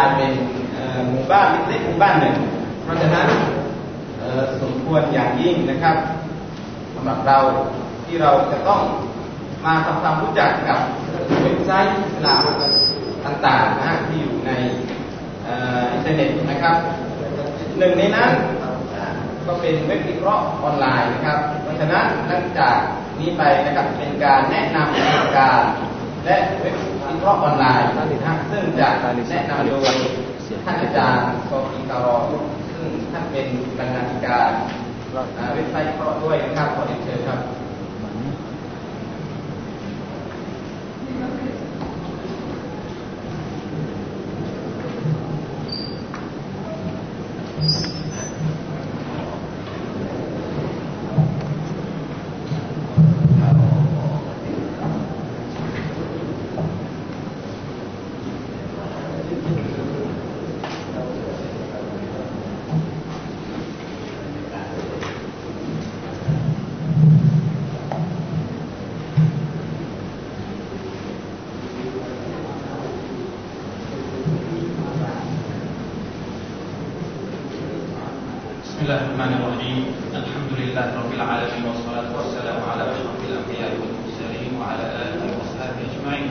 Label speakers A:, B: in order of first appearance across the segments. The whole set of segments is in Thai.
A: ายเป็นหมู่บ้านเล็กๆหมู่บ้านหนึ่ง เพราะฉะนั้นสมควรอย่างยิ่งนะครับสำหรับเราที่เราจะต้องมาทำความรู้จักกับเว็บไซต์อิสลามต่างๆนะที่อยู่ในอินเทอร์เน็ตนะครับ หนึ่งในนั้นก็เป็นเว็บวิเคราะห์ออนไลน์นะครับ เพราะฉะนั้นหลังจากนี้ไปนะครับเป็นการแนะนำการและเว็บ รอบออนไลน์ซึ่งจะแนะนำโดยท่านอาจารย์โซฟีการอซึ่งท่านเป็นบรรณาธิการเว็บไซต์เพราด้วยนะครับขอเรียเชิญครับ
B: الله الرحمن الرحيم الحمد لله رب العالمين والصلاة والسلام على أشرف الأنبياء والمرسلين وعلى آله وصحبه أجمعين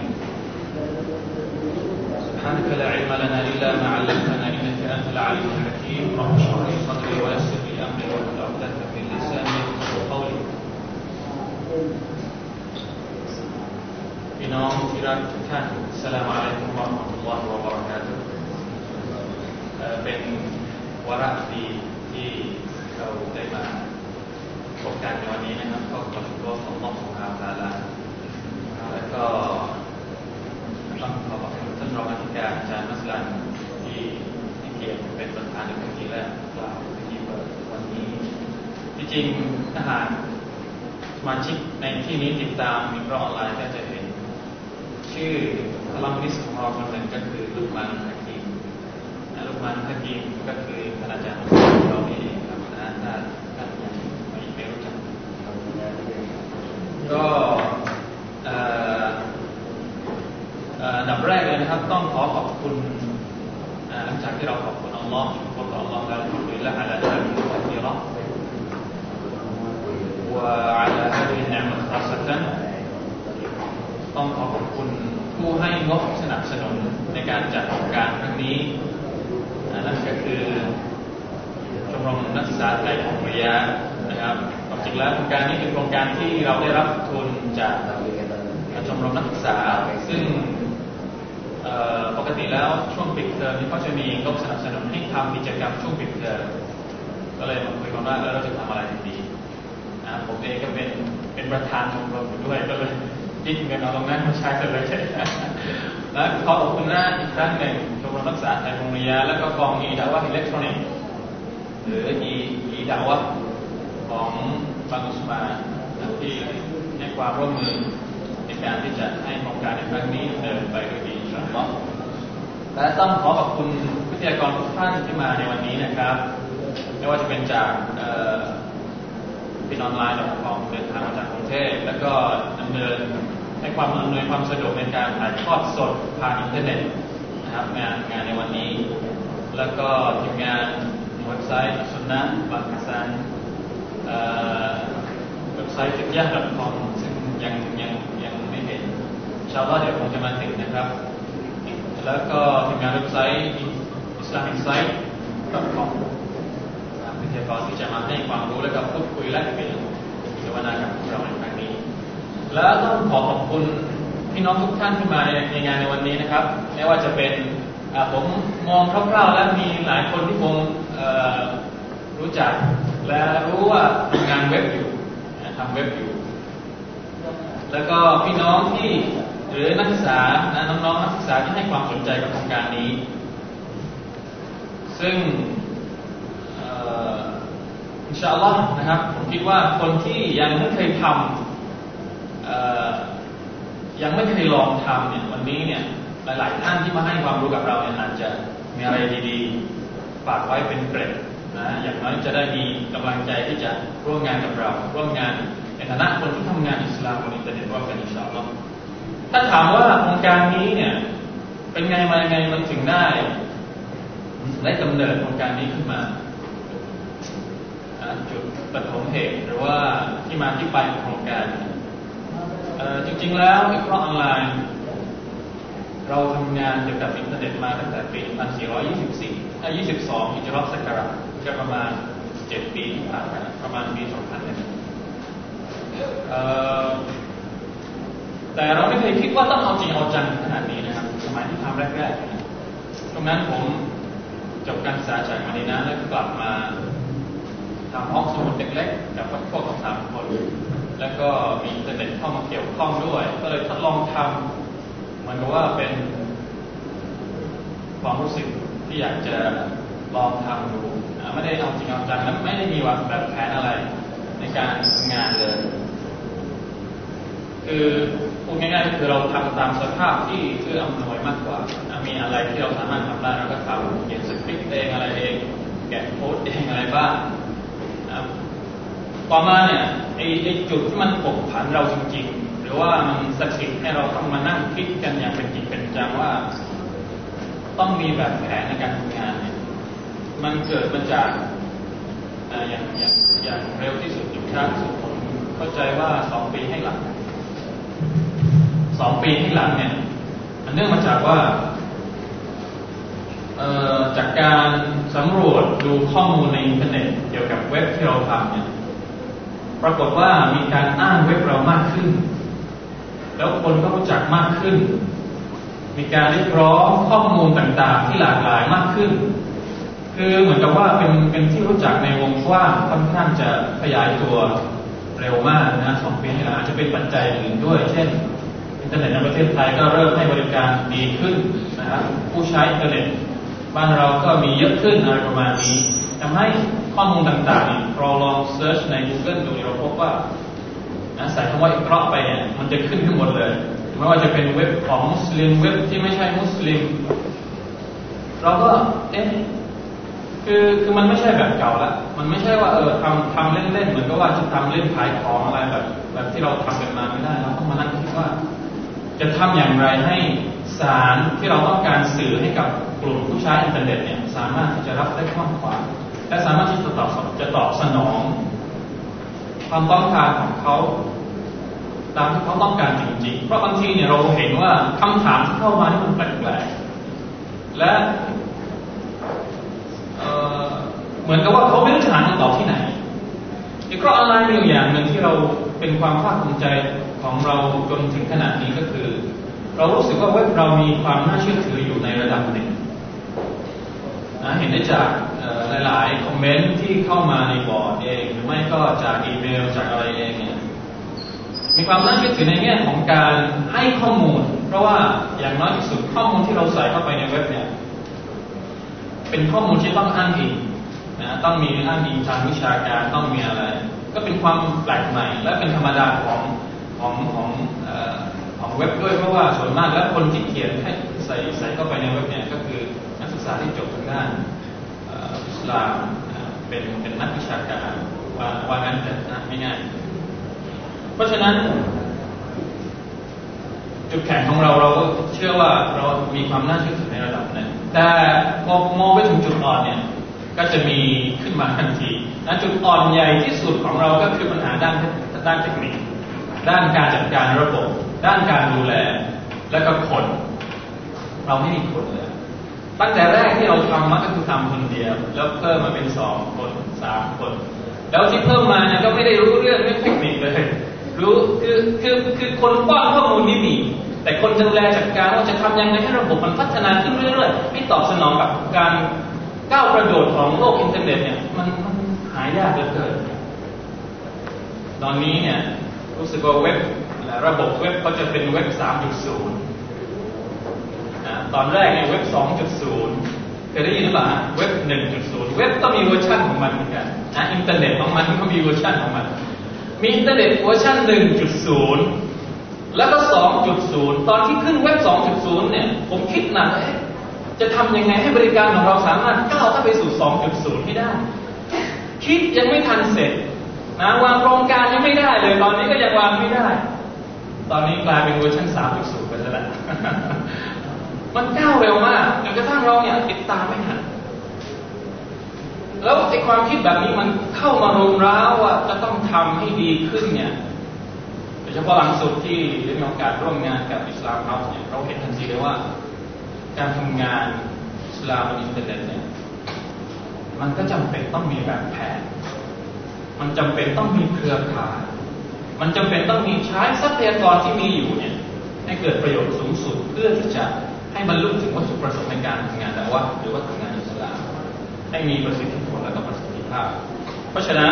B: سبحانك لا علم لنا إلا ما علمتنا إنك أنت العليم الحكيم رب اشرح لي صدري ويسر لي أمري واحلل عقدة من لساني قولي إمام كان السلام عليكم ورحمة الله وبركاته بين وراء في ที่เราได้มาพบกันในวันนี้นะครับ ก็ขอบคุว่าของมอบของอาสาละแล้วก็ต้องขอบคุณท่านรองอธิการอาจารย์มัสลันที่ให้เกียรเป็นประธานในพิธีแรกกล่าวพิธีเปิดวันนี้ที่จริงทหารสมาชิกในที่นี้ติดตามมีกรออนไลน์ก็จะเห็น ชื่อพลังนิสของเราคนหนึ่งก็คือลูกมัน มันสกีมก็คือพระอาจารย์เราเองครับนะถ้าท่านยังไม่รู้จักก็อันดับแรกเลยนะครับ ต้องขอขอบคุณหลังจากที่เราขอบคุณอัลลอฮ์ขอบคุณอัลลอฮ์แล้วขอบคุณละฮะละฮะมุฮัมมัดรอ وعلى هذه النعمة خاصة ต้องขอขอบคุณผู้ให้งบสนับสนุนในการจัดโครงการครั้งนี้ นั่นก็คือชมรมนักศึกษาไทยของริยานะครับความจริงแล้วโครงการนี้เป็นโครงการที่เราได้รับทุนจากชมรมนักศึกษา ซึ่งปกติแล้วช่วงปิดเทอมนี่ก็จะมีงบสนับสนุนให้ทำกิจกรรมช่วงปิดเทอมก็เลยมาคุยกันว่าเราจะทำอะไรดีนะผมเองก็เป็นเป็นประธานชมรมด้วยก็เลยดิ้นเงินเอาตรงนั้นมาใช้กันเลยแล้วขอขอบคุณน้าอีกครั้หนึ่ง มรมรักษาในโรงเรียนแล้วก็กองอีดาวะอิเล็กทรอนิกส์หรืออีอีดาวะของบางสุมาที่ให้ความร่วมมือในการที่จะให้โครงการในครั้งนี้เดินไปด้วยดีครับและต้องขอขอบคุณวิทยากรทุกท่านที่มาในวันนี้นะครับ ไม่ว่าจะเป็นจากเป็ออนไลน์ดอกคองเดินทางมาจากกรุงเทพแล้วก็ดำเนินให้ความอำนวยความสะดวกในการถ่ายทอดสดผ่านอินเทอร์เน็ต นะครับงานงานในวันนี้ แล้วก็ทีมงานเว็บไซต์สุนนะบางสันเว็บไซต์ฟิกยาดอทคอมซึ่งยังยังยังไม่เห็นชาวบ้านเดี๋ยวผมจะมาติดนะครับ แล้วก็ทีมงานเว็บไซต์อิสลามิกไซต์ดอทคอมวิทยากรที่จะมาให้ความรู้และก็พูดคุยและเปลี่ยนเสวนากับพวกเราในครั้งนี้ และต้องขอขอบคุณ พี่น้องทุกท่านที่มาในงานในวันนี้นะครับ ไม่ว่าจะเป็นผมมองคร่าวๆแล้วมีหลายคนที่คงรู้จัก และรู้ว่าทำงานเว็บอยู่ทำเว็บอยู่ แล้วก็พี่น้องที่หรือนักศึกษาน้องๆนักศึกษาที่ให้ความสนใจกับโครงการนี้ ซึ่งอินชาอัลลอฮ์นะครับผมคิดว่าคนที่ยังไม่เคยทำ ยังไม่เคยลองทำเนี่ยวันนี้เนี่ยหลาย ๆ ท่านที่มาให้ความรู้กับเราเนี่ยอาจจะมีอะไรดีๆฝากไว้เป็นเกร็ดนะอย่างน้อยจะได้มีกำลังใจที่จะร่วมงานกับเรา ร่วมงานในฐานะคนที่ทำงานอิสลามบนอินเทอร์เน็ตว่ามกันอิสลามถ้าถามว่าองค์การนี้เนี่ยเป็นไงมาไงมันถึงได้ได้กำเนิดองค์การนี้ขึ้นมาจุดปฐมเหตุหรือว่าที่มาที่ไปของโครงการ จริงๆแล้วอิครอออนไลน์ เราทำงานเกี่ยวกับอินเทอร์เน็ตมาตั้งแต่ปี 1424ถ้า22อิจรัสกราก็ประมาณ 7 ปีที่ผ่านมาประมาณปี 2000แต่เราไม่เคยคิดว่าต้องเอาจริงเอาจังขนาดนี้นะครับ สมัยที่ทำแรกๆตรงนั้นผมจบการศึกษาจากมาดีนะแล้วกลับมาทำห้องสมุดเล็กๆกับพวกสามคน แล้วก็มีอินเทอร์เน็ตเข้ามาเกี่ยวข้องด้วย ก็เลยทดลองทำเหมือนกับว่าเป็นความรู้สึกที่อยากจะลองทำดูไม่ได้เอาจริงเอาจังและไม่ได้มีวางแบบแผนอะไร ในการงานเลย คือพูดง่ายๆคือเราทำตามสภาพที่เอื้ออำนวยมากกว่า มีอะไรที่เราสามารถทำได้เราก็ทำเขียนสคริปต์เองอะไรเอง แกะโค้ดเองอะไรบ้าง ต่อมาเนี่ยไอ้จุดที่มันผกผันเราจริง ๆ หรือว่ามันสะกิดให้เราต้องมานั่งคิดกันอย่างเป็นจริงเป็นจังว่า ต้องมีแบบแผนในการทำงานเนี่ยมันเกิดมาจากอย่างอย่างอย่างเร็วที่สุดอยู่ช้าที่สุดผมเข้าใจว่าสองปีให้หลังสองปีให้หลังเนี่ยมันเนื่องมาจากว่าจากการสำรวจดูข้อมูลในอินเทอร์เน็ตเกี่ยวกับเว็บที่เราทำเนี่ย ปรากฏว่ามีการอ้างเว็บเรามากขึ้น แล้วคนก็รู้จักมากขึ้น มีการเรียกร้องข้อมูลต่างๆ ที่หลากหลายมากขึ้น คือเหมือนกับว่าเป็นเป็นที่รู้จักในวงกว้างค่อนข้างจะขยายตัวเร็วมากนะสองปีนี้อาจจะเป็นปัจจัยอื่นด้วย เช่น อินเทอร์เน็ตในประเทศไทยก็เริ่มให้บริการดีขึ้นนะครับผู้ใช้อินเทอร์เน็ตบ้านเราก็มีเยอะขึ้นอะไรประมาณนี้ทำให้ ข้อมูลต่างๆ เราลอง search ใน Google ดูเราพบว่าใส่คำว่าอิกเราะอ์ไปเนี่ยมันจะขึ้นทั้งหมดเลย ไม่ว่าจะเป็นเว็บของมุสลิมเว็บที่ไม่ใช่มุสลิม เราก็เอ๊ะคือคือมันไม่ใช่แบบเก่าละมันไม่ใช่ว่าเออทำทำเล่นๆเหมือนกับว่าจะทำเล่นขายของอะไรแบบ แบบที่เราทำกันมาไม่ได้เราต้องมานั่งคิดว่า จะทำอย่างไรให้สารที่เราต้องการสื่อให้กับกลุ่มผู้ใช้อินเทอร์เน็ตเนี่ยสามารถที่จะรับได้กว้างขวาง และสามารถที่จะตอบจะตอบสนอง ความต้องการของเขาตามที่เขาต้องการจริงๆ เพราะบางทีเนี่ยเราเห็นว่าคำถามที่เข้ามาที่มันแปลกๆ และเหมือนกับว่าเขาไม่รู้จะหาคำตอบที่ไหนอีกเพราะอะไรมีอย่างหนึ่งที่เราเป็นความภาคภูมิใจของเราจนถึงขนาดนี้ก็คือ เรารู้สึกว่าเว็บเรามีความน่าเชื่อถืออยู่ในระดับหนึ่งนะเห็นได้จาก หลายๆคอมเมนต์ที่เข้ามาในบอร์ดเอง หรือไม่ก็จากอีเมลจากอะไรเองเนี่ยมีความน่าเชื่อถือในแง่ของการให้ข้อมูล เพราะว่าอย่างน้อยที่สุดข้อมูลที่เราใส่เข้าไปในเว็บเนี่ยเป็นข้อมูลที่ต้องอ้างอิงนะต้องมีอ้างอิงทางวิชาการต้องมีอะไร ก็เป็นความแปลกใหม่ และเป็นธรรมดาของของของของเว็บด้วยเพราะว่าส่วนมากแล้วคนที่เขียนให้ใส่ใส่เข้าไปในเว็บเนี่ยก็คือนักศึกษาที่จบทางด้าน ลามเป็นเป็นนักวิชาการว่าว่างั้นแต่นะไม่ง่าย เพราะฉะนั้น จุดแข็งของเราเราก็เชื่อว่าเรามีความน่าเชื่อถือในระดับนั้นแต่พอมองไปถึงจุดอ่อนเนี่ย ก็จะมีขึ้นมาทันทีนะจุดอ่อนใหญ่ที่สุดของเราก็คือปัญหาด้านด้านเทคนิค ด้านการจัดการระบบ ด้านการดูแล และก็คน เราไม่มีคนเลย ตั้งแต่แรกที่เราทำมันก็คือทำคนเดียว แล้วเพิ่มมาเป็นสองคนสามคน แล้วที่เพิ่มมาเนี่ยก็ไม่ได้รู้เรื่องเรื่องเทคนิคเลย รู้คือคือคือคนป้อนข้อมูลนี่มี แต่คนดูแลจัดการว่าจะทำยังไงให้ระบบมันพัฒนาขึ้นเรื่อยๆให้ตอบสนองกับการก้าวกระโดดของโลกอินเทอร์เน็ตเนี่ยมันมันหายากเหลือเกินตอนนี้เนี่ยรู้สึกว่าเว็บระบบเว็บเขาจะเป็นเว็บ 3.0 ตอนแรกเนี่ยเว็บ 2.0เคยได้ยินหรือเปล่าเว็บ 1.0 เว็บก็มีเวอร์ชันของมันเหมือนกันนะอินเทอร์เน็ตของมันก็มีเวอร์ชันของมัน มีอินเทอร์เน็ตเวอร์ชัน1.0 แล้วก็ 2.0 ตอนที่ขึ้นเว็บ 2.0 เนี่ย ผมคิดหนักเอ๊ะจะทำยังไงให้บริการของเราสามารถก้าวเข้าไปสู่ 2.0 ให้ได้ คิดยังไม่ทันเสร็จนะวางโครงการยังไม่ได้เลย ตอนนี้ก็ยังวางไม่ได้ ตอนนี้กลายเป็นเวอร์ชัน3.0ไปแล้ว มันก้าวเร็วมากจนกระทั่งเราเนี่ยติดตามไม่ทันแล้วไอ้ความคิดแบบนี้มันเข้ามารุมเร้าว่าจะต้องทำให้ดีขึ้นเนี่ยโดยเฉพาะหลังสุดที่ได้มีโอกาสร่วมงานกับ IslamHouse เนี่ยเราเห็นทันทีเลยว่า การทำงานอิสลามบนอินเทอร์เน็ตเนี่ยมันก็จำเป็นต้องมีแบบแผน มันจำเป็นต้องมีเครือข่าย มันจำเป็นต้องมีใช้ทรัพยากรที่มีอยู่เนี่ยให้เกิดประโยชน์สูงสุดเพื่อที่จะ ให้บรรลุถึงวัตถุประสงค์ในการทำงานแต่ว่าหรือว่าทำงานอิสลามให้มีประสิทธิผลและก็ประสิทธิภาพ เพราะฉะนั้น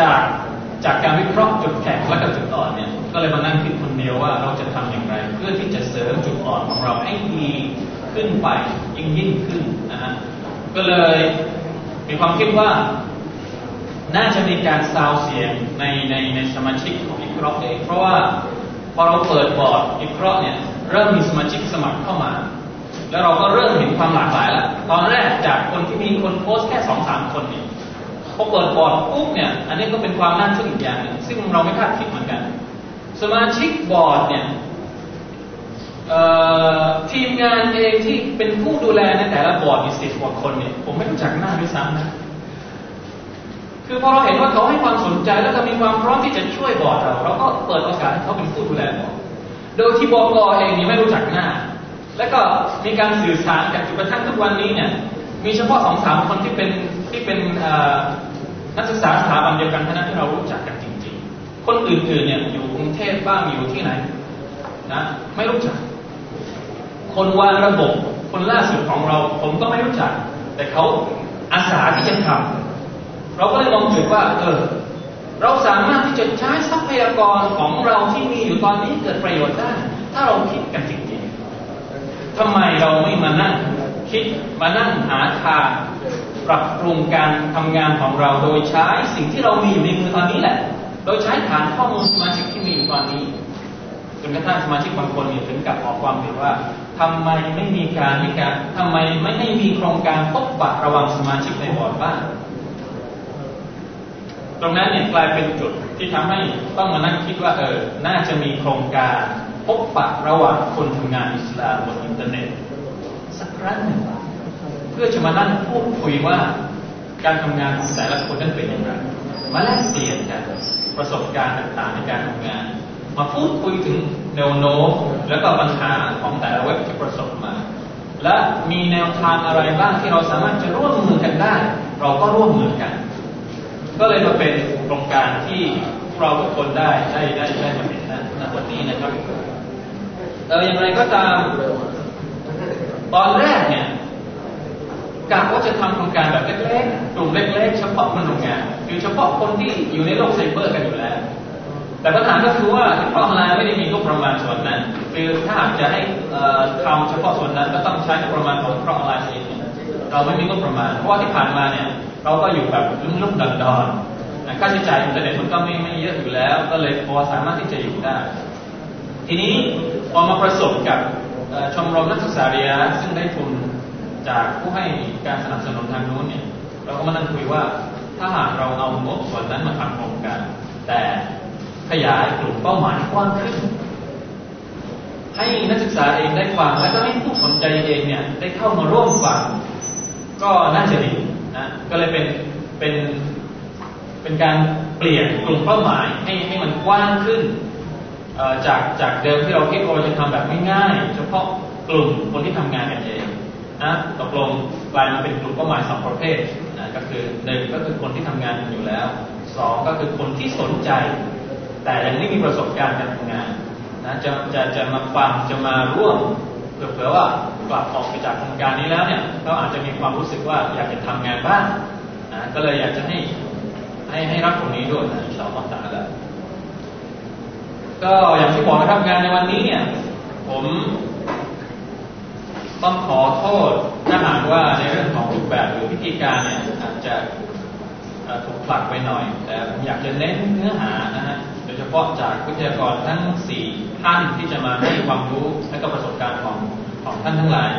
B: จากจากการวิเคราะห์จุดแข็งและก็จุดอ่อนเนี่ยก็เลยมานั่งคิดคนเดียวว่าเราจะทำอย่างไร เพื่อที่จะเสริมจุดอ่อนของเราให้ดีขึ้นไปยิ่งยิ่งขึ้นนะฮะก็เลยมีความคิดว่า น่าจะมีการซาวเสียงในในในสมาชิกของอิครอเองเพราะว่า พอเราเปิดบอร์ดอิครอเนี่ยเริ่มมีสมาชิกสมัครเข้ามา แล้วเราก็เริ่มเห็นความหลากหลายแล้วตอนแรกจากคนที่มีคนโพสต์แค่สองสามคนเนี่ยพอเปิดบอร์ดปุ๊บเนี่ย อันนี้ก็เป็นความน่าทึ่งอีกอย่างหนึ่งซึ่งเราไม่คาดคิดเหมือนกัน สมาชิกบอร์ดเนี่ยทีมงานเองที่เป็นผู้ดูแลในแต่ละบอร์ดมีสิบกว่าคนเนี่ย ผมไม่รู้จักหน้าด้วยซ้ำนะ คือพอเราเห็นว่าเขาให้ความสนใจแล้วก็มีความพร้อมที่จะช่วยบอร์ดเราเราก็เปิดโอกาสให้เขาเป็นผู้ดูแลบอร์ดโดยที่บกเองนี่ไม่รู้จักหน้า แล้วก็มีการสื่อสารกันจนกระทั่งทุกวันนี้เนี่ยมีเฉพาะสองสามคนที่เป็นที่เป็นนักศึกษาสถาบันเดียวกันเท่านั้นที่เรารู้จักกันจริง ๆ คนอื่นๆเนี่ยอยู่กรุงเทพบ้างอยู่ที่ไหนนะไม่รู้จัก คนวางระบบคนล่าสุดของเรา ผมก็ไม่รู้จัก แต่เขาอาสาที่จะทำ เราก็เลยมองจุดว่า เออ เราสามารถที่จะใช้ทรัพยากรของเราที่มีอยู่ตอนนี้เกิดประโยชน์ได้ ถ้าเราคิดกันจริงๆทำไมเราไม่มานั่งคิดมานั่งหาทางปรับปรุงการทำงานของเราโดยใช้สิ่งที่เรามีอยู่ในมือตอนนี้แหละ โดยใช้ฐานข้อมูลสมาชิกที่มีอยู่ตอนนี้จนกระทั่งสมาชิกบางคนมีถึงกับออกความเห็นว่าทำไมไม่มีการมีการทำไมไม่ให้มีโครงการพบปะระหว่างสมาชิกในบอร์ดบ้าง ตรงนั้นเนี่ยกลายเป็นจุดที่ทำให้ต้องมานั่งคิดว่าเออ น่าจะมีโครงการพบปะระหว่างคนทำงานอิสลามบนอินเทอร์เน็ต สักครั้งหนึ่งเพื่อจะมานั่งพูดคุยว่าการทำงานของแต่ละคนนั้นเป็นอย่างไร มาแลกเปลี่ยนกันประสบการณ์ต่างๆในการทำงาน มาพูดคุยถึงแนวโน้มและก็ปัญหาของแต่ละเว็บที่ประสบมา และมีแนวทางอะไรบ้างที่เราสามารถจะร่วมมือกันได้ เราก็ร่วมมือกัน ก็เลยมาเป็นโครงการที่เราทุกคนได้ได้ได้ได้มาเห็นนะณวันนี้นะครับเอออย่างไรก็ตาม ตอนแรกเนี่ยกะว่าจะทำโครงการแบบเล็กๆกลุ่มเล็กๆเฉพาะคนทำงานคือเฉพาะคนที่อยู่ในโลกไซเบอร์กันอยู่แล้ว แต่ปัญหาก็คือว่าเพราะอะไรไม่ได้มีงบประมาณส่วนนั้น คือถ้าหากจะให้ทำเฉพาะส่วนนั้นก็ต้องใช้งบประมาณของเพราะอะไรเองเราไม่มีงบประมาณ เพราะว่าที่ผ่านมาเนี่ย เราก็อยู่แบบลุ่มๆดอนๆค่าใช้จ่ายอินเทอร์เน็ตมันก็ไม่ไม่เยอะอยู่แล้ว ก็เลยพอสามารถที่จะอยู่ได้ ทีนี้พอมาประสบกับชมรมนักศึกษาเรียนซึ่งได้ทุนจากผู้ให้การสนับสนุนทางนู้นเนี่ยเราก็มานั่งคุยว่าถ้าหากเราเอางบส่วนนั้นมาทำโครงการ แต่ขยายกลุ่มเป้าหมายกว้างขึ้น ให้นักศึกษาเองได้ฟังและก็ให้ผู้สนใจเองเนี่ยได้เข้ามาร่วมฟังก็น่าจะดี นะก็เลยเป็นเป็นเป็นการเปลี่ยนกลุ่มเป้าหมายให้ให้มันกว้างขึ้นจากจากเดิมที่เราคิดว่าจะทำแบบง่ายๆเฉพาะกลุ่มคนที่ทำงานกันเองนะตกลงกลายมาเป็นกลุ่มเป้าหมายสองประเภทนะก็คือหนึ่งก็คือคนที่ทำงานอยู่แล้วสองก็คือคนที่สนใจ แต่ยังไม่มีประสบการณ์การทำงานนะจะจะจะมาฟังจะมาร่วม เผื่อว่ากลับออกไปจากโครงการนี้แล้วเนี่ยเขาอาจจะมีความรู้สึกว่าอยากจะทำงานบ้างนะก็เลยอยากจะให้ให้ให้รับตรงนี้ด้วยนะอินชาอัลลอฮฺตาลาก็อย่างที่บอกนะครับงานในวันนี้เนี่ย ผมต้องขอโทษถ้าหากว่าในเรื่องของรูปแบบหรือวิธีการเนี่ยอาจจะถูกผลักไปหน่อย แต่ผมอยากจะเน้นเนื้อหานะฮะ ยเฉพาะจากวิทยากรทั้งสี่ท่านที่จะมาให้ความรู้และก็ประสบการณ์ของของท่านทั้งหลาย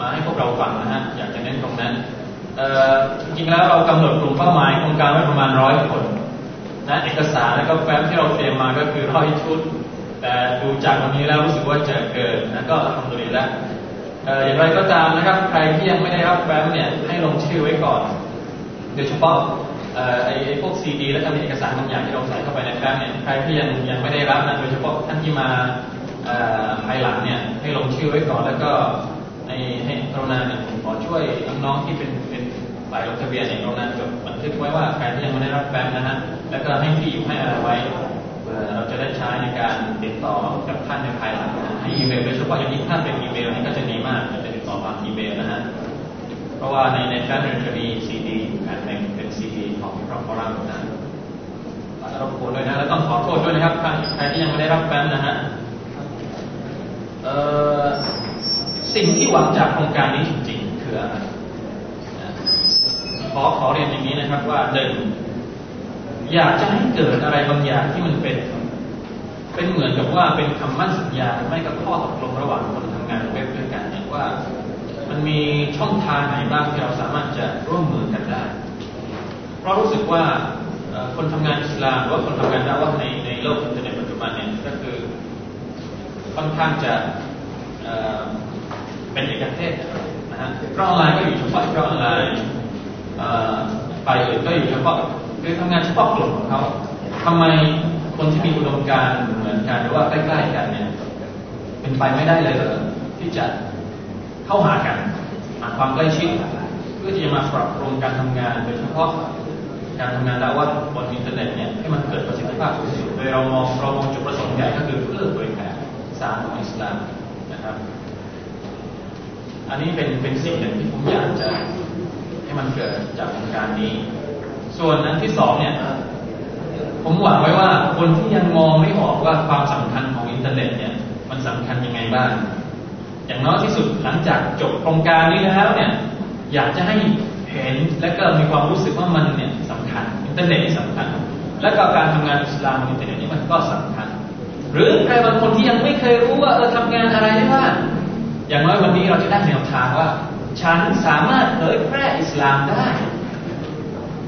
B: มาให้พวกเราฟังนะฮะอยากจะเน้นตรงนั้นจริงๆแล้วเรากำหนดกลุ่มเป้าหมายโครงการไว้ประมาณร้อยคนนะเอกสารและก็แฟ้มที่เราเตรียมมาก็คือร้อยชุด แต่ดูจากวันนี้แล้วรู้สึกว่าจะเกินนะก็ทำตัวดีแล้วอย่างไรก็ตามนะครับ ใครที่ยังไม่ได้รับแฟ้มเนี่ยให้ลงชื่อไว้ก่อน โดยเฉพาะ ไอ้พวกซีดีและก็เอกสารบางอย่างที่เราใส่เข้าไปในแฟ้มเนี่ยใครที่ยังยังไม่ได้รับนะโดยเฉพาะท่านที่มาภายหลังเนี่ยให้ลงชื่อไว้ก่อนแล้วก็ให้ให้กรุณาเนี่ยผมขอช่วยน้องๆที่เป็นเป็นฝ่ายลงทะเบียนเนี่ยกรุณาจดบันทึกไว้ว่าใครที่ยังไม่ได้รับแฟ้มนะฮะแล้วก็ให้ที่อยู่ให้อะไรไว้เราจะได้ใช้ในการติดต่อกับท่านในภายหลังให้อีเมลโดยเฉพาะอย่างยิ่งท่านเป็นอีเมลนี่ก็จะดีมากจะติดต่อผ่านอีเมลนะฮะเพราะว่าในในแฟ้มจะมีซีดีแผ่นหนึ่ง ซีดีของพระพรังนะรบกวนด้วยนะ แล้วต้องขอโทษด้วยนะครับ ใครที่ยังไม่ได้รับแฟ้มนะฮะสิ่งที่หวังจากโครงการนี้จริงๆคืออะไรขอขอเรียนอย่างนี้นะครับว่าหนึ่งอยากจะให้เกิดอะไรบางอย่างที่มันเป็น เป็นเหมือนกับว่าเป็นคำมั่นสัญญาไม่กับข้อตกลงระหว่างคนทำงานเว็บด้วยกันเนี่ยว่า มันมีช่องทางไหนบ้างที่เราสามารถจะร่วมมือกันได้ เพราะรู้สึกว่าคนทำงานอิสลามหรือว่าคนทำงานดาว่าในในโลกอินเทอร์เน็ตปัจจุบันเนี่ยก็คือค่อนข้างจะเป็นเอกเทศนะฮะอิครอออนไลน์ก็อยู่เฉพาะอิครอออนไลน์ไปอื่นก็อยู่เฉพาะคือทำงานเฉพาะกลุ่มของเขาทำไมคนที่มีอุดมการณ์เหมือนกันหรือว่าใกล้ๆกันเนี่ยเป็นไปไม่ได้เลยที่จะเข้าหากันหาความใกล้ชิดเพื่อที่จะมาปรับปรุงการทำงานโดยเฉพาะ การทำงานดะอฺวะฮฺบนอินเทอร์เน็ตเนี่ยให้มันเกิดประสิทธิภาพสูงสุดโดยเรามองเรามองจุดประสงค์ใหญ่ก็คือเพื่อเผยแผ่ศาสนาของอิสลามนะครับ อันนี้เป็นเป็นสิ่งหนึ่งที่ผมอยากจะให้มันเกิดจากโครงการนี้ ส่วนอันที่สองเนี่ยผมหวังไว้ว่าคนที่ยังมองไม่ออกว่าความสำคัญของอินเทอร์เน็ตเนี่ยมันสำคัญยังไงบ้างอย่างน้อยที่สุดหลังจากจบโครงการนี้แล้วเนี่ยอยากจะให้ เห็นและก็มีความรู้สึกว่ามันเนี่ยสำคัญอินเทอร์เน็ตนี่สำคัญ และก็การทำงานอิสลามบนอินเทอร์เน็ตนี่มันก็สำคัญ หรือใครบางคนที่ยังไม่เคยรู้ว่าเออทำงานอะไรได้บ้างอย่างน้อยวันนี้เราจะได้แนวทางว่า ฉันสามารถเผยแพร่อิสลามได้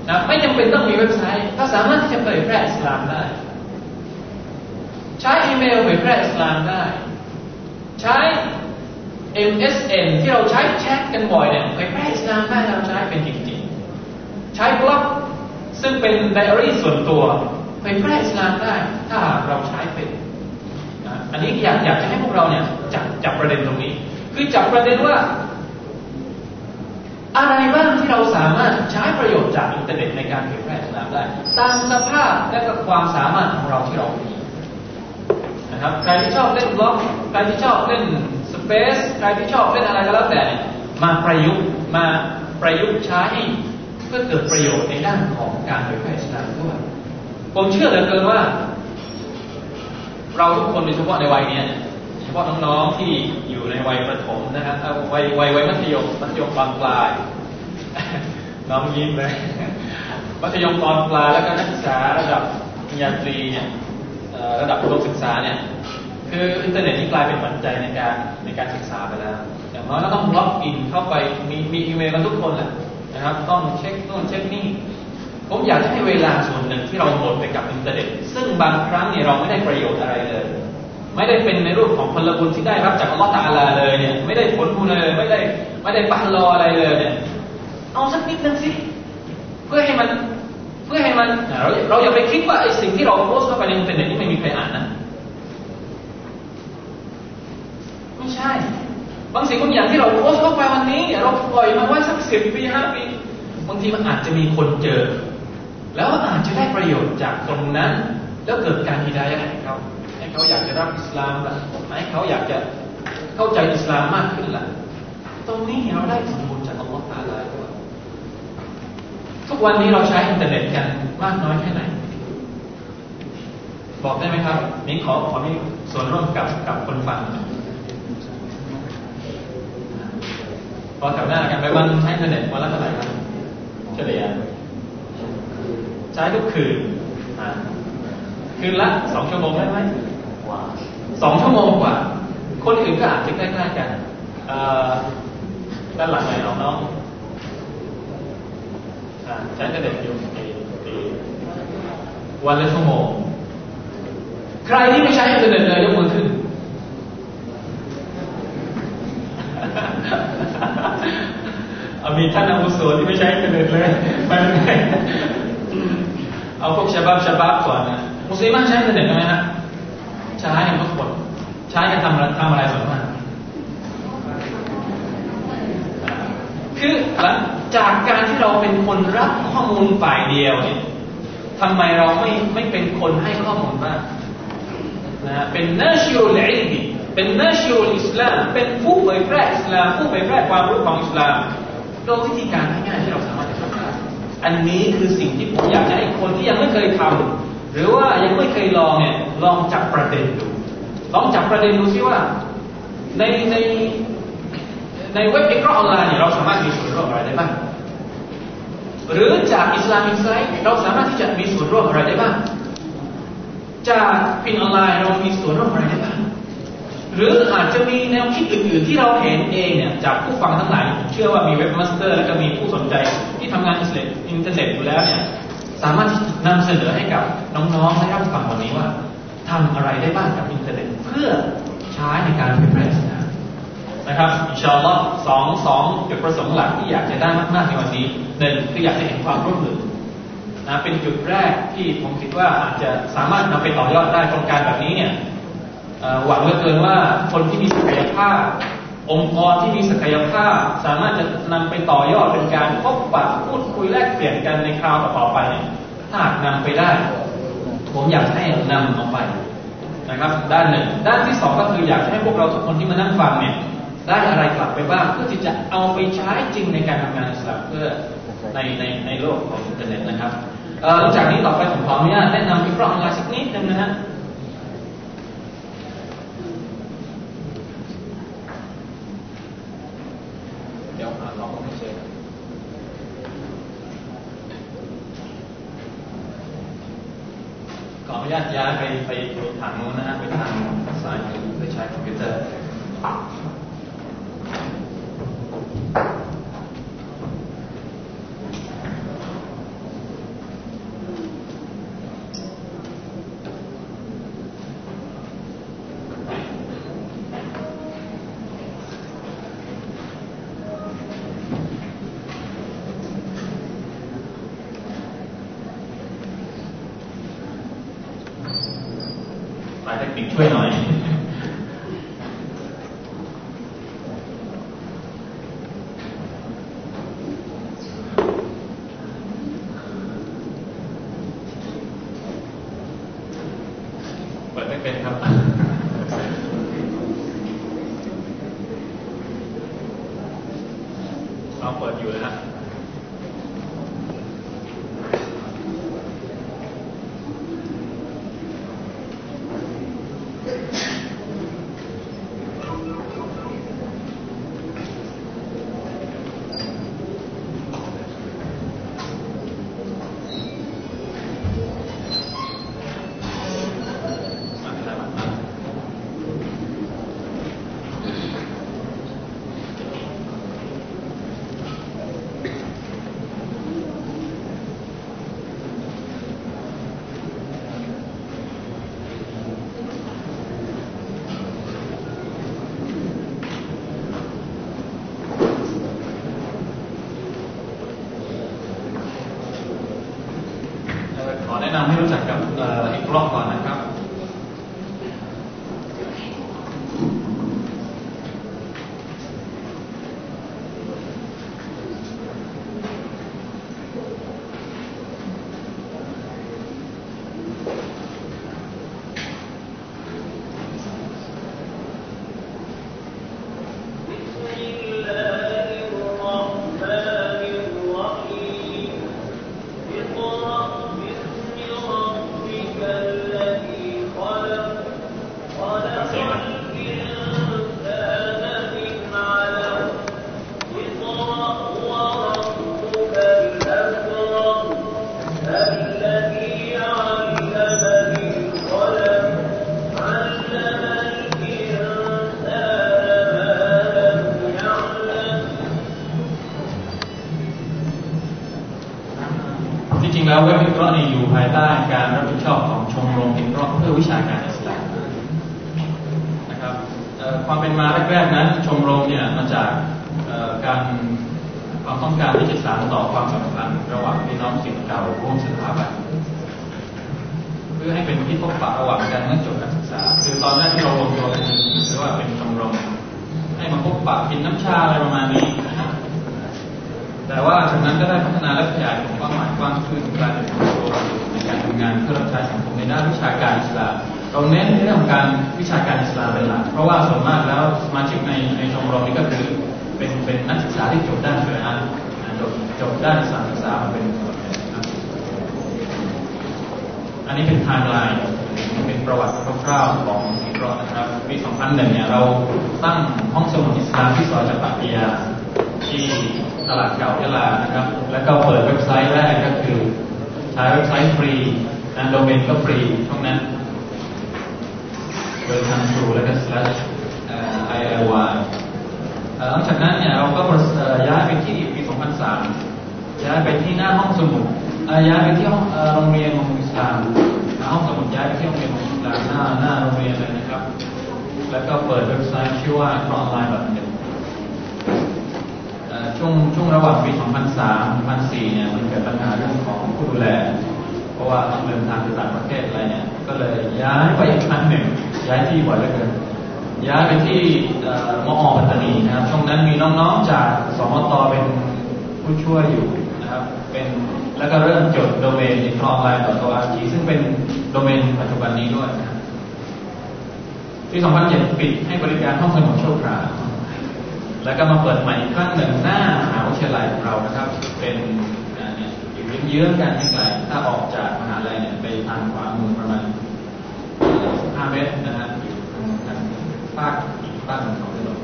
B: นะไม่จำเป็นต้องมีเว็บไซต์ถ้าสามารถที่จะเผยแพร่อิสลามได้ ใช้อีเมลเผยแพร่อิสลามได้ ใช้ MSN ที่เราใช้แชทกันบ่อยเนี่ยเผยแพร่อิสลามได้เราใช้เป็นจริงๆ ใช้บล็อกซึ่งเป็นไดอารี่ส่วนตัวเผยแพร่อิสลามได้ถ้าเราใช้เป็นอันนี้อยากอยากจะให้พวกเราเนี่ยจับจับประเด็นตรงนี้ คือจับประเด็นว่า อะไรบ้างที่เราสามารถใช้ประโยชน์จากอินเทอร์เน็ตในการเผยแพร่อิสลามได้ตามสภาพและก็ความสามารถของเราที่เรามีนะครับใครที่ชอบเล่นบล็อกใครที่ชอบเล่น space ใครที่ชอบเล่นอะไรก็แล้วแต่มาประยุกต์มาประยุกต์ใช้เพื่อเกิดประโยชน์ในด้านของการเผยแพร่อิสลามด้วยผมเชื่อเหลือเกินว่า เราทุกคนโดยเฉพาะในวัยนี้เฉพาะน้องๆที่อยู่ในวัยประถมนะครับวัยวัยวัยมัธยมมัธยมตอนปลาย น้องยิ้มเลยมัธยมตอนปลายแล้วก็นักศึกษาระดับปริญญาตรีเนี่ยระดับอุดมศึกษาเนี่ย คืออินเทอร์เน็ตนี่กลายเป็นปัจจัยในการในการศึกษาไปแล้ว อย่างน้อยเราต้องล็อกอินเข้าไปมีมีอีเมลกันทุกคนแหละนะครับ ต้องเช็คโน่นเช็คนี่ผมอยากให้เวลาส่วนหนึ่งที่เราหมดไปกับอินเทอร์เน็ต ซึ่งบางครั้งเนี่ยเราไม่ได้ประโยชน์อะไรเลย ไม่ได้เป็นในรูปของพลบุญที่ได้รับจากอัลลอฮฺตาลาเลยเนี่ย ไม่ได้ผลบุญเลยไม่ได้ไม่ได้ pahala อะไรเลยเนี่ยเอาสักนิดนึงสิเพื่อให้มันเพื่อให้มันเราเราอย่าไปคิดว่าไอ้สิ่งที่เราโพสต์เข้าไปในอินเทอร์เน็ตนี่ไม่มีใครอ่านนะไม่ใช่ บางสิ่งบางอย่างที่เราโพสต์เข้าไปวันนี้ เราปล่อยมันไว้สักสิบปีห้าปีบางทีมันอาจจะมีคนเจอ แล้วอาจจะได้ประโยชน์จากตรงนั้น แล้วเกิดการฮิดายะให้เขาให้เขาอยากจะรับอิสลามละให้เขาอยากจะเข้าใจอิสลามมากขึ้นละตรงนี้เราได้สมบูรณ์จากอัลลอฮฺอาลาด้วยทุกวันนี้เราใช้อินเทอร์เน็ตกันมากน้อยแค่ไหน บอกได้ไหมครับนี้ขอขอมีส่วนร่วมกับกับคนฟัง พอแถวหน้ากันไปวันใช้อินเทอร์เน็ตวันละเท่าไหร่ครับเฉลี่ยใช้ทุกคืนคืนละสองชั่วโมงได้ไหมสองชั่วโมงกว่า คนอื่นก็อาจจะใกล้ๆกันเอ่อด้านหลังไหนน้องน้องอ่าใช้กระเด็นอยู่ปีปีวันละชั่วโมง ใครที่ไม่ใช้อินเทอร์เน็ตเลยยกมือขึ้น เอามีท่านอาวุโสที่ไม่ใช้อินเทอร์เน็ตเลยไปไม่ได้เอาพวกชาบับชาบับก่อนนะมุสลิมใช้อินเทอร์เน็ตไหมฮะใช้กันทุกคนใช้กันทำอะไรทำอะไรส่วนมากคือหลังจากการที่เราเป็นคนรับข้อมูลฝ่ายเดียวเนี่ยทำไมเราไม่ไม่เป็นคนให้ข้อมูลบ้างนะเป็นนาชิรุลอิลมีเป็นนาชิรุลอิสลามเป็นผู้เผยแพร่อิสลามผู้เผยแพร่ความรู้ของอิสลาม โดยวิธีการง่ายๆที่เราสามารถจะทำได้อันนี้คือสิ่งที่ผมอยากจะให้คนที่ยังไม่เคยทำหรือว่ายังไม่เคยลองเนี่ยลองจับประเด็นดู ลองจับประเด็นดูซิว่า ในในในเว็บอิกราออนไลน์เนี่ยเราสามารถมีส่วนร่วมอะไรได้บ้างหรือจากอิสลามอินไซต์เราสามารถที่จะมีส่วนร่วมอะไรได้บ้างจากพินออนไลน์เรามีส่วนร่วมอะไรได้บ้าง หรืออาจจะมีแนวคิดอื่นๆที่เราเห็นเองเนี่ยจากผู้ฟังทั้งหลายเชื่อว่ามี webmaster และก็มีผู้สนใจที่ทำงานอินเทอร์เน็ตอินเทอร์เน็ตอยู่แล้วเนี่ยสามารถที่นำเสนอให้กับน้องๆได้รับฟังวันนี้ว่าทำอะไรได้บ้างกับอินเทอร์เน็ตเพื่อใช้ในการเผยแพร่ศาสนานะครับอินชาอัลลอฮ์สองสองจุดประสงค์หลักที่อยากจะได้มากๆในวันนี้หนึ่งคืออยากจะเห็นความร่วมมือนะเป็นจุดแรกที่ผมคิดว่าอาจจะสามารถนำไปต่อยอดได้โครงการแบบนี้เนี่ย หวังเหลือเกินว่าคนที่มีศักยภาพ องค์กรที่มีศักยภาพ สามารถจะนำไปต่อยอดเป็นการพบปะพูดคุยแลกเปลี่ยนกันในคราวต่อไปเนี่ยถ้าหากนำไปได้ ผมอยากให้นำออกไปนะครับ ด้านหนึ่ง ด้านที่สองก็คืออยากให้พวกเราทุกคนที่มานั่งฟังเนี่ยได้อะไรกลับไปบ้างเพื่อที่จะเอาไปใช้จริงในการทำงานอิสลามเพื่อในในในโลกของอินเทอร์เน็ตนะครับหลังจากนี้ต่อไปผมขออนุญาตแนะนำอีกรอบออนไลน์สักนิดนึงนะฮะเดี๋ยวหาล็อกไม่เจอขออนุ ญาตย้ายไปไปทางโน้นนะฮะไปทางสายไปใช้คอมพิวเตอร์ เทคนิคช่วยหน่อย เปิดไม่เป็นครับ เราเปิดอยู่นะฮะ มาได้มามา ไม่รู้จักกับอีกรอบก่อน ส่วนมากแล้วสมาชิกในในชมรมนี้ก็คือเป็นเป็นนักศึกษาที่จบด้านชริอะห์นะจบจบด้านสามศึกษามาเป็นส่วนใหญ่อันนี้เป็นไทม์ไลน์เป็นประวัติคร่าวๆของอิกรนะครับปี2001เนี่ยเราตั้งห้องสมุดอิสลามที่ซอยจัปาติยาที่ตลาดเก่ายะลานะครับ แล้วก็เปิดเว็บไซต์แรกก็คือใช้เว็บไซต์ฟรีนะโดเมนก็ฟรีช่วงนั้นโดยทาง True แล้วก็ slash เอ่อ ILY หลังจากนั้นเนี่ยเราก็ย้ายไปที่ปี 2003 ย้ายไปที่หน้าห้องสมุดย้ายไปที่ห้องโรงเรียนของอิสลามหน้าห้องสมุดย้ายไปที่โรงเรียนของอิสลามหน้าหน้าโรงเรียนเลยนะครับ แล้วก็เปิดเว็บไซต์ชื่อว่าออนไลน์แบบหนึ่งช่วงช่วงระหว่างปี 2003 2004 เนี่ยมันเกิดปัญหาเรื่องของผู้ดูแล เพราะว่าต้องเดินทางไปต่างประเทศอะไรเนี่ย ก็เลยย้ายไปอีกครั้งหนึ่ง ย้ายที่บ่อยเหลือเกิน ย้ายไปที่มอปัตตานีนะครับช่วงนั้นมีน้องๆจากสมตเป็นผู้ช่วยอยู่นะครับ เป็นแล้วก็เริ่มจดโดเมนอินทรออนไลน์ต่อตัวอาชีซึ่งเป็นโดเมนปัจจุบันนี้ด้วยนะครับปี2007ปิดให้บริการห้องสมุดชั่วคราวแล้วก็มาเปิดใหม่อีกครั้งหนึ่งหน้ามหาวิทยาลัยของเรานะครับ เป็นอยู่เยื้องๆกันไม่ไกลถ้าออกจากมหาลัยเนี่ยไปทางขวามือประมาณ5เมตรนะฮะางภาคอีกภาคหนึ่งของถนน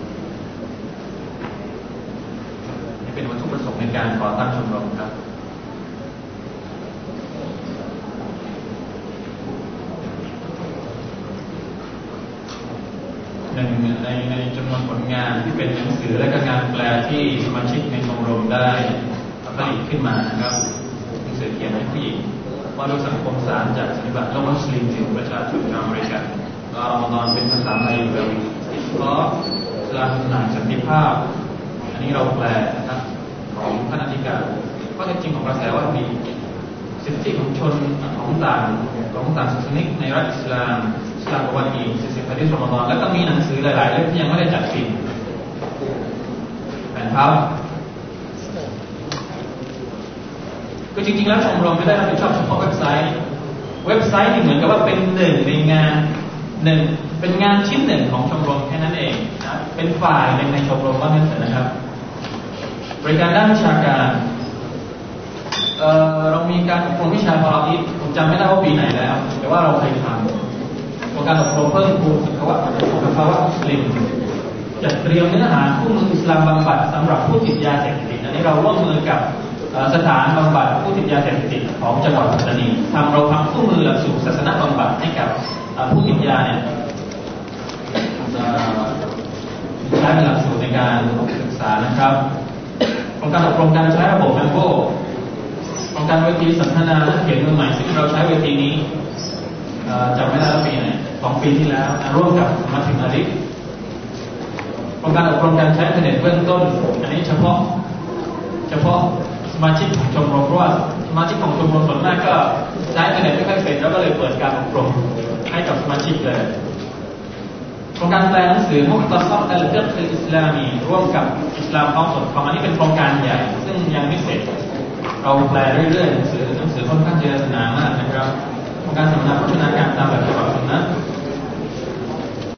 B: นี่เป็นวัตถุประสงค์ในการก่อตั้งชมรมครับหนึ่งในในจำนวนผลงานที่เป็นหนังสือและก็งานแปลที่สมาชิกในชมรมได้ผลิตขึ้นมานะครับหนังสือเขียนให้ผู้หญิงว่าด้วยสังคมสารจากสันนิบาตโลกมุสลิมถึงประชาชนาวอเมริกัน ก็เอามานอนเป็นภาษาไทยอยู่แบบเพราะสลาสนาสันติภาพ อันนี้เราแปลนะครับของท่านอธิการข้อเท็จจริงของกระแสว่ามีสิทธิของชนของต่างของต่างศาสนิกในรัฐอิสลามอิสลามประวัติอีก40ปีที่รอมฎอนแล้วก็มีหนังสือหลาย ๆ เล่มที่ยังไม่ได้จัดพิมพ์แผ่นพับก็จริง ๆ แล้วชมรมไม่ได้รับผิดชอบเฉพาะเว็บไซต์ เว็บไซต์นี่เหมือนกับว่าเป็นหนึ่งในงาน หนึ่งเป็นงานชิ้นหนึ่งของชมรมแค่นั้นเองนะเป็นฝ่ายหนึ่งในชมรมว่างั้นเถอะนะครับ บริการด้านวิชาการเอ่อเรามีการอบรมวิชาพาราอิสผมจำไม่ได้ว่าปีไหนแล้ว แต่ว่าเราเคยทำโครงการอบรมเพิ่มพูนสุขภาวะสุขภาวะสลิมจัดเตรียมเนื้อหาคู่มืออิสลามบำบัดสำหรับผู้ติดยาเสพติดอันนี้เราร่วมมือกับสถานบำบัดผู้ติดยาเสพติดของจังหวัดปัตตานีทำเราทำคู่มือหลักสูตรศาสนาบำบัดให้กับ ผู้ติดยาเนี่ยเอ่อใช้เป็นหลักสูตรในการศึกษานะครับโครงการอบรมการใช้ระบบแอมโบโครงการเวทีสันทนาและเขียนมือใหม่ซึ่งเราใช้เวทีนี้จำไม่ได้ว่าปีไหนสองปีที่แล้วร่วมกับมาถึงอาริกโครงการอบรมการใช้อินเทอร์เน็ตเบื้องต้น อันนี้เฉพาะ เฉพาะสมาชิกของชมรมเพราะว่าสมาชิกของชมรมส่วนมากก็ใช้อินเทอร์เน็ตไม่ค่อยเป็นแล้วก็เลยเปิดการอบรม ให้กับสมาชิกเลยโครงการแปลหนังสือมุกตซับอัลเฟิกอิสลามีร่วมกับอิสลามข้อมสดความอันนี้เป็นโครงการใหญ่ ซึ่งยังไม่เสร็จ เราแปลเรื่อยๆหนังสือหนังสือค่อนข้างเจะหนามากนะครับโครงการสัมมนาพัฒนาการตามแบบฉบับสุนนะ